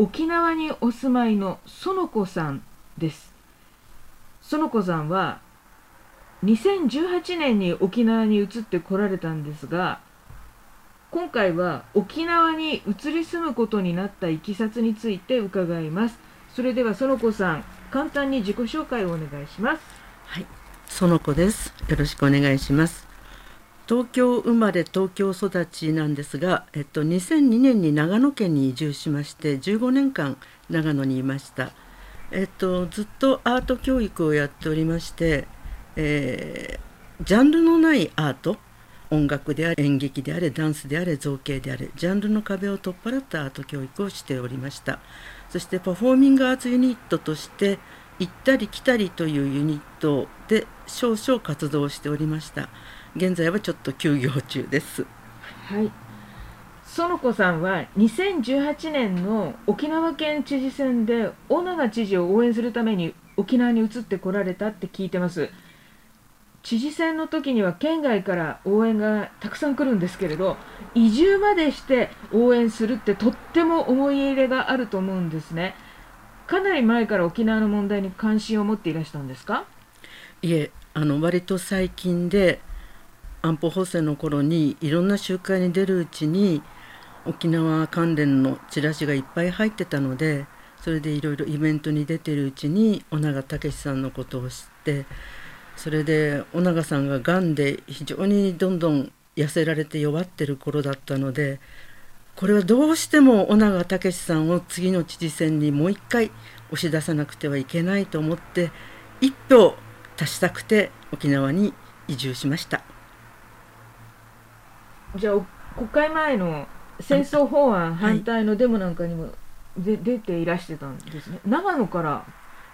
沖縄にお住まいの園子さんです。園子さんは2018年に沖縄に移ってこられたんですが今回は沖縄に移り住むことになったいきさつについて伺います。それでは園子さん簡単に自己紹介をお願いします。はい。園子です。よろしくお願いします。東京生まれ東京育ちなんですが、えっと、2002年に長野県に移住しまして15年間長野にいました、えっと、ずっとアート教育をやっておりまして、えー、ジャンルのないアート音楽であれ演劇であれダンスであれ造形であれジャンルの壁を取っ払ったアート教育をしておりました。そしてパフォーミングアーツユニットとして行ったり来たりというユニットで少々活動しておりました。現在はちょっと休業中です。はい。園子さんは2018年の沖縄県知事選で小長知事を応援するために沖縄に移ってこられたって聞いてます。知事選の時には県外から応援がたくさん来るんですけれど移住までして応援するってとっても思い入れがあると思うんですねかなり前から沖縄の問題に関心を持っていらしたんですか？いえあの割と最近で安保法制の頃にいろんな集会に出るうちに沖縄関連のチラシがいっぱい入ってたのでそれでいろいろイベントに出てるうちに尾長武さんのことを知ってそれで尾長さんががんで非常にどんどん痩せられて弱ってる頃だったのでこれはどうしても尾長武さんを次の知事選にもう一回押し出さなくてはいけないと思って一票足したくて沖縄に移住しました。じゃあ国会前の戦争法案反対のデモなんかにもで、出ていらしてたんですね。長野から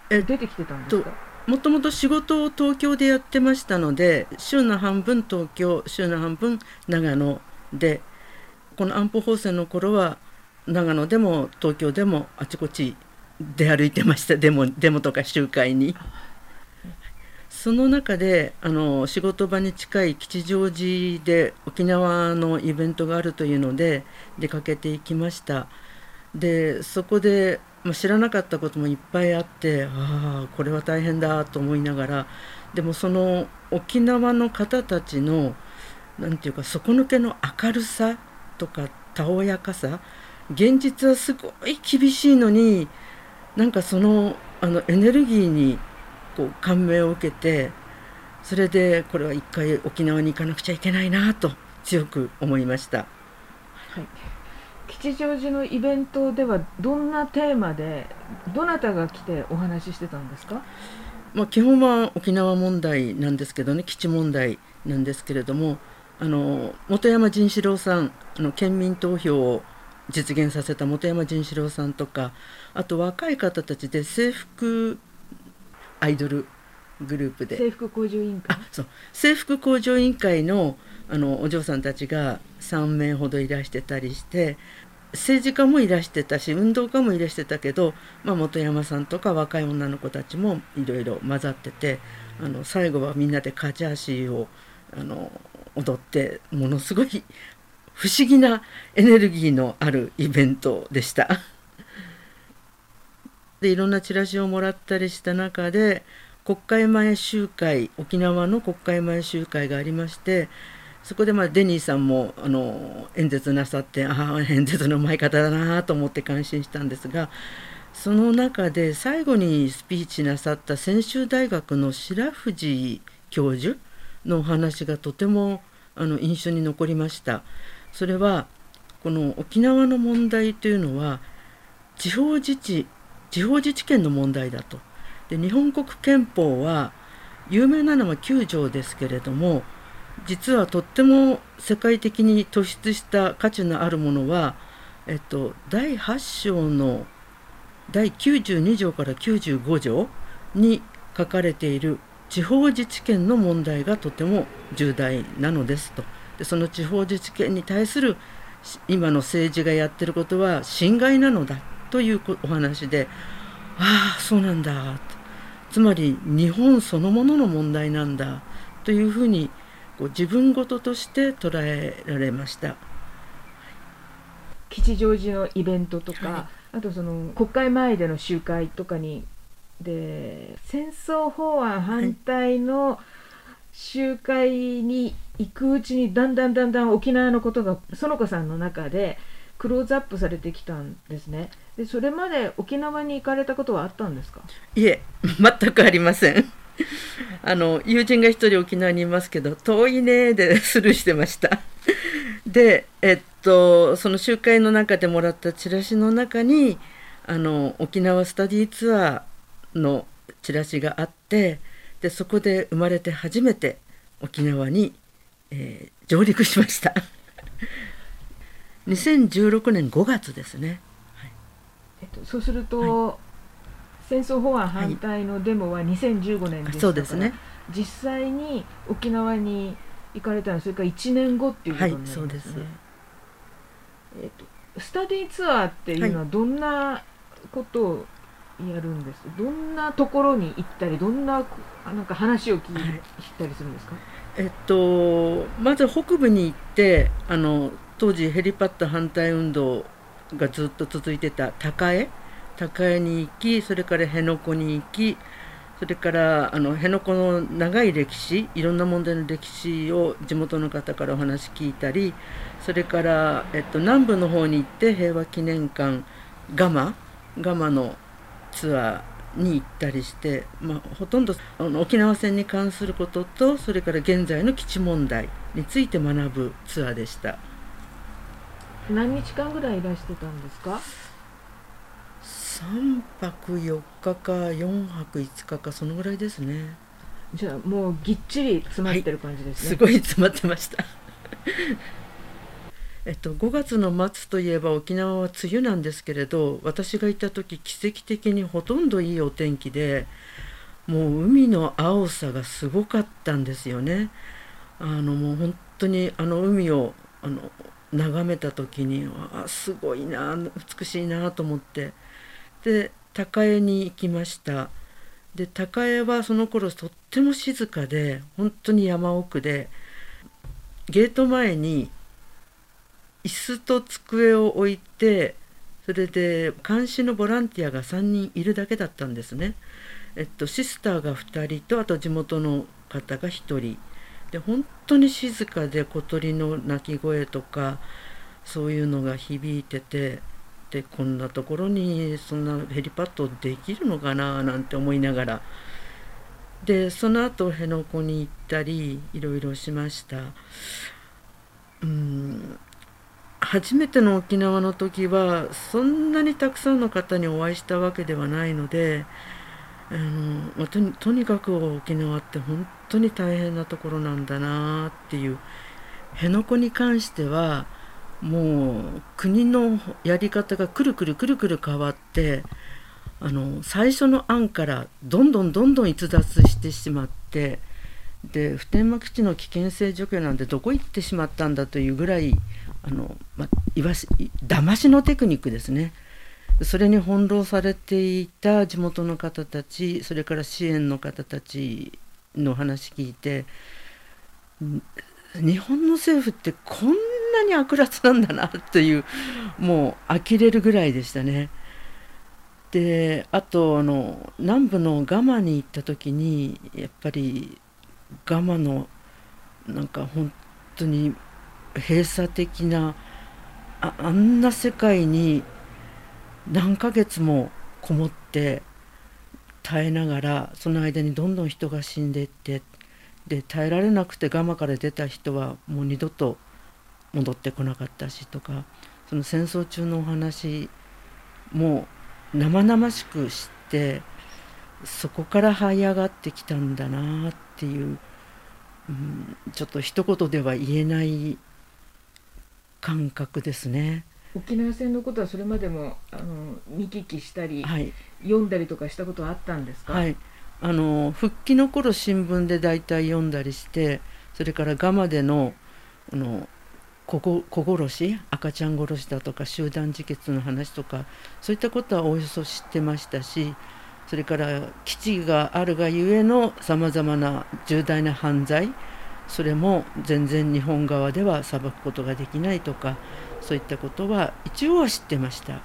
出てきてたんですか？もともと仕事を東京でやってましたので週の半分東京週の半分長野でこの安保法制の頃は長野でも東京でもあちこち出歩いてました。デモデモとか集会に。その中であの仕事場に近い吉祥寺で沖縄のイベントがあるというので出かけていきました。でそこで、まあ、知らなかったこともいっぱいあってああこれは大変だと思いながらでもその沖縄の方たちの何て言うか底抜けの明るさとかたおやかさ現実はすごい厳しいのになんかそのあのエネルギーにこう感銘を受けてそれでこれは一回沖縄に行かなくちゃいけないなと強く思いました。はい吉祥寺のイベントではどんなテーマでどなたが来てお話ししてたんですか、まあ、基本は沖縄問題なんですけどね基地問題なんですけれどもあの本山仁志郎さんあの県民投票を実現させた本山仁志郎さんとかあと若い方たちで制服アイドルグループで。制服工場委員会？あそう。制服工場委員会のあのお嬢さんたちが3名ほどいらしてたりして政治家もいらしてたし運動家もいらしてたけど、まあ、本山さんとか若い女の子たちもいろいろ混ざっててあの最後はみんなでカチャーシーをあの踊ってものすごい不思議なエネルギーのあるイベントでした。でいろんなチラシをもらったりした中で国会前集会沖縄の国会前集会がありましてそこでまあデニーさんもあの演説なさってああ演説のうまい方だなと思って感心したんですがその中で最後にスピーチなさった専修大学の白藤教授のお話がとてもあの印象に残りました。それはこの沖縄の問題というのは地方自治地方自治権の問題だと。で日本国憲法は有名なのは9条ですけれども実はとっても世界的に突出した価値のあるものは、えっと、第8章の第92条から95条に書かれている地方自治権の問題がとても重大なのですとでその地方自治権に対する今の政治がやってることは侵害なのだというお話でああそうなんだ。つまり日本そのものの問題なんだ。というふうにこう自分事として捉えられました。吉祥寺のイベントとか、はあとその国会前での集会とかにで戦争法案反対の集会に行くうちにだんだんだんだん沖縄のことが園子さんの中でクローズアップされてきたんですねでそれまで沖縄に行かれたことはあったんですか？いえ全くありません。あの友人が一人沖縄にいますけど遠いねでスルーしてました。でえっとその集会の中でもらったチラシの中にあの沖縄スタディツアーのチラシがあってでそこで生まれて初めて沖縄に、えー、上陸しました。2016年5月ですね、えっと、そうすると、はい、戦争法案反対のデモは2015年でしたから、そうですね。実際に沖縄に行かれたのはそれから1年後っていうことになりますね、はい、そうですえっと、スタディツアーっていうのはどんなことをやるんです、どんなところに行ったりどんななんか話を聞いたりするんですか、えっと、まず北部に行ってあの当時ヘリパッド反対運動がずっと続いてた高江？高江に行きそれから辺野古に行きそれからあの辺野古の長い歴史いろんな問題の歴史を地元の方からお話聞いたりそれから、えっと、南部の方に行って平和記念館ガマガマのツアーに行ったりして、まあ、ほとんどあの沖縄戦に関することとそれから現在の基地問題について学ぶツアーでした。何日間ぐらいいらしてたんですか？3泊4日か4泊5日かそのぐらいですね。じゃあもうぎっちり詰まってる感じですね、はい、すごい詰まってました。えっと5月の末といえば沖縄は梅雨なんですけれど私がいた時奇跡的にほとんどいいお天気でもう海の青さがすごかったんですよね。あのもう本当にあの海をあの眺めた時にあすごいな美しいなと思って。で高江に行きました。で高江はその頃とっても静かで本当に山奥でゲート前に椅子と机を置いてそれで監視のボランティアが3人いるだけだったんですね。えっと、シスターが2人とあと地元の方が1人。で本当に静かで小鳥の鳴き声とかそういうのが響いててでこんなところにそんなヘリパッドできるのかななんて思いながら。でその後辺野古に行ったりいろいろしました。うん初めての沖縄の時はそんなにたくさんの方にお会いしたわけではないのであの、まあ、とにとにかく沖縄って本当に大変なところなんだなっていう辺野古に関してはもう国のやり方がくるくるくるくる変わってあの最初の案からどんどんどんどん逸脱してしまってで普天間基地の危険性除去なんてどこ行ってしまったんだというぐらいあの、ま、いわし騙しのテクニックですね。それに翻弄されていた地元の方たちそれから支援の方たちの話聞いて日本の政府ってこんなに悪辣なんだなというもう呆れるぐらいでしたね。であとあの南部のガマに行った時にやっぱりガマのなんか本当に閉鎖的なああんな世界に何ヶ月もこもって耐えながらその間にどんどん人が死んでいってで耐えられなくてガマから出た人はもう二度と戻ってこなかったしとかその戦争中のお話も生々しく知ってそこから這い上がってきたんだなっていう、うん、ちょっと一言では言えない感覚ですね。沖縄戦のことはそれまでもあの見聞きしたり、はい。読んだりとかしたことはあったんですか、はい、あの復帰の頃新聞で大体読んだりしてそれからガマでのあの子ご子殺し赤ちゃん殺しだとか集団自決の話とかそういったことはおおよそ知ってましたしそれから基地があるがゆえのさまざまな重大な犯罪それも全然日本側では裁くことができないとかそういったことは一応は知ってました。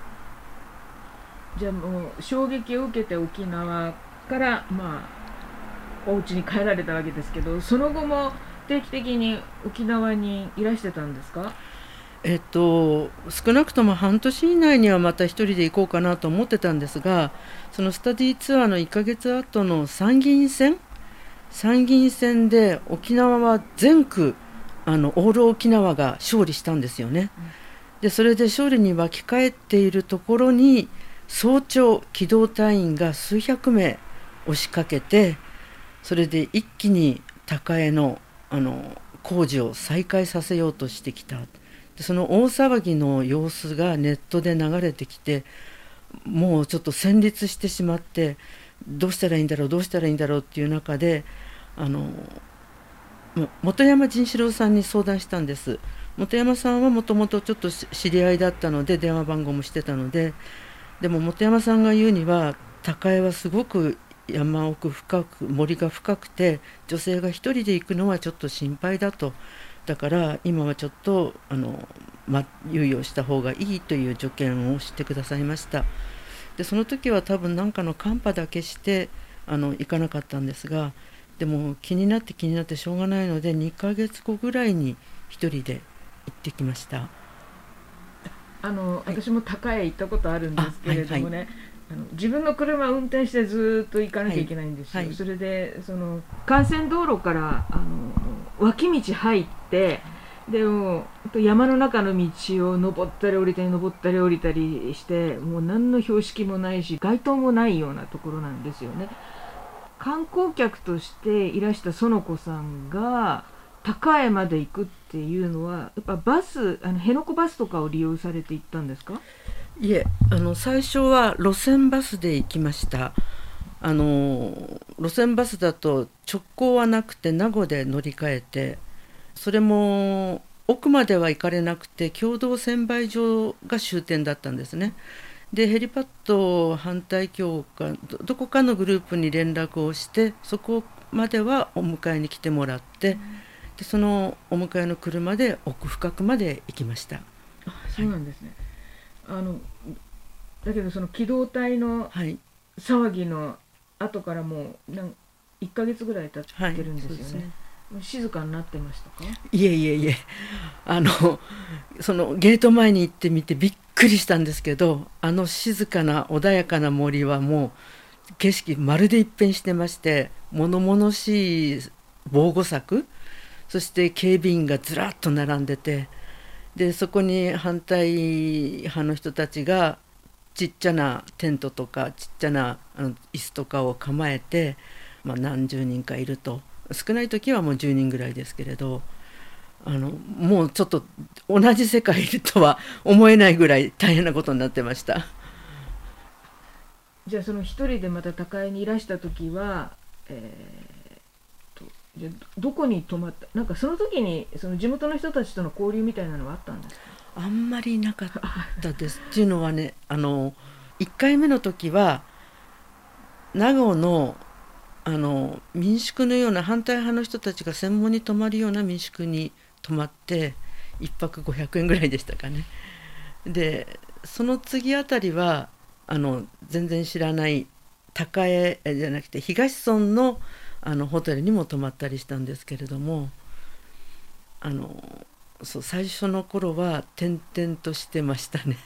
じゃあもう衝撃を受けて沖縄からまあお家に帰られたわけですけどその後も定期的に沖縄にいらしてたんですか？えっと、少なくとも半年以内にはまた一人で行こうかなと思ってたんですがそのスタディツアーの1ヶ月後の参議院選参議院選で沖縄は全区あのオール沖縄が勝利したんですよね。でそれで勝利に沸き返っているところに早朝機動隊員が数百名押しかけてそれで一気に高江のあの工事を再開させようとしてきた。でその大騒ぎの様子がネットで流れてきてもうちょっと戦慄してしまってどうしたらいいんだろうどうしたらいいんだろうっていう中であの本山仁志郎さんに相談したんです。本山さんはもともとちょっと知り合いだったので電話番号もしてたのででも本山さんが言うには高江はすごく山奥深く森が深くて女性が一人で行くのはちょっと心配だと。だから今はちょっとあの、ま、猶予した方がいいという助言をしてくださいました。でその時は多分何かのカンパだけしてあの行かなかったんですがでも気になって気になってしょうがないので2ヶ月後ぐらいに一人で行ってきました。あの、い。私も高江行ったことあるんですけれどもね、あの自分の車を運転してずっと行かなきゃいけないんですよ、はいはい。それでその幹線道路からあの脇道入ってでもう山の中の道を登ったり降りたり登ったり降りたりしてもう何の標識もないし街灯もないようなところなんですよね。観光客としていらした園子さんが高江まで行くっていうのはやっぱバスあの辺野古バスとかを利用されて行ったんですか？いえあの最初は路線バスで行きました。あの路線バスだと直行はなくて名護で乗り換えてそれも奥までは行かれなくて共同専売場が終点だったんですね。でヘリパッド反対協会どどこかのグループに連絡をしてそこまではお迎えに来てもらって、でそのお迎えの車で奥深くまで行きましたそうなんですね。あのだけどその機動隊のはい騒ぎの後からもうなん1ヶ月ぐらい経はいってるんですよね。そうですね静かになってましたか？いえいえいえあのそのゲート前に行ってみてびっくりしたんですけどあの静かな穏やかな森はもう景色まるで一変してまして物々しい防護柵そして警備員がずらっと並んでてでそこに反対派の人たちがちっちゃなテントとかちっちゃなあの椅子とかを構えて、まあ、何十人かいると少ない時はもう10人ぐらいですけれどあのもうちょっと同じ世界とは思えないぐらい大変なことになってました。じゃあその一人でまた高江にいらした時は、えーじゃどこに泊まったなんかその時にその地元の人たちとの交流みたいなのはあったんですか？あんまりなかったです。っていうのはねあの1回目の時は長尾のあの民宿のような反対派の人たちが専門に泊まるような民宿に泊まって1泊500円ぐらいでしたかね。でその次あたりはあの全然知らない高江じゃなくて東村のあのホテルにも泊まったりしたんですけれどもあのそう最初の頃は転々としてましたね。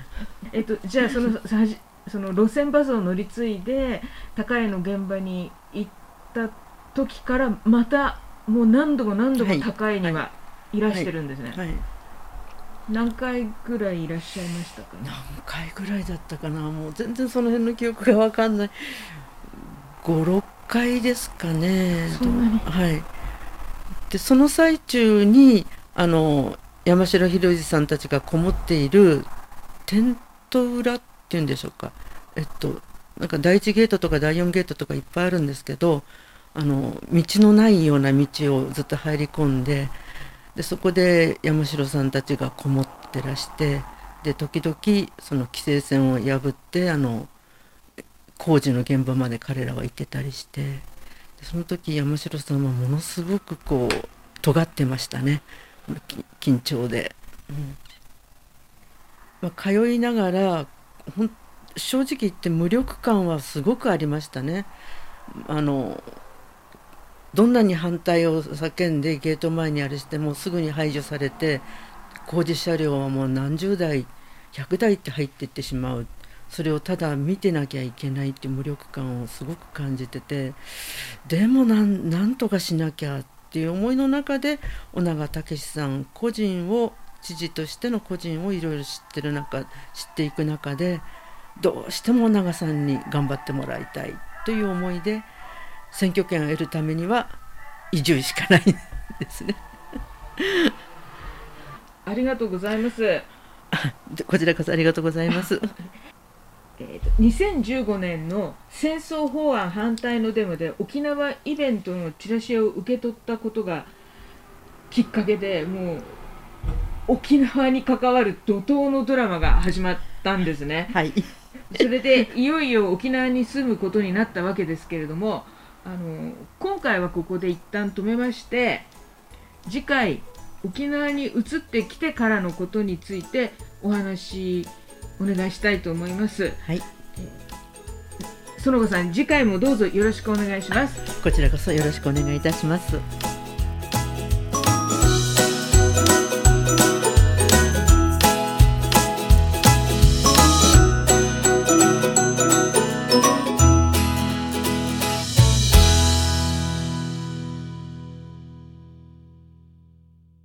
えっとじゃあそのその路線バスを乗り継いで高江の現場に行った時からまたもう何度も何度もはい。高江にはいらしてるんですね、はい、何回ぐらいいらっしゃいましたか？ね何回ぐらいだったかな？もう全然その辺の記憶が分かんない。56回ですかね。はい。でその最中にあの山城宏司さんたちがこもっているテント裏っていうんでしょうか。えっとなんか第1ゲートとか第4ゲートとかいっぱいあるんですけどあの道のないような道をずっと入り込んででそこで山城さんたちがこもってらしてで時々その規制線を破ってあの工事の現場まで彼らは行ってたりしてその時山城さんはものすごくこう尖ってましたね緊張で。うんまあ、通いながら正直言って無力感はすごくありましたね。あのどんなに反対を叫んでゲート前にあれしてもすぐに排除されて工事車両はもう何十台100台って入っていってしまうそれをただ見てなきゃいけないって無力感をすごく感じててでもなんなんとかしなきゃっていう思いの中で尾長武さん個人を知事としての個人をいろいろ知ってる中知っていく中でどうしても尾長さんに頑張ってもらいたいという思いで選挙権を得るためには移住しかないんですね。ありがとうございます。こちらこそありがとうございます。えーと2015年の戦争法案反対のデモで沖縄イベントのチラシを受け取ったことがきっかけでもう沖縄に関わる怒涛のドラマが始まったんですね。はい。それでいよいよ沖縄に住むことになったわけですけれどもあの今回はここで一旦止めまして次回沖縄に移ってきてからのことについてお話お願いしたいと思いますはい。園子さん次回もどうぞよろしくお願いしますこちらこそよろしくお願いいたします。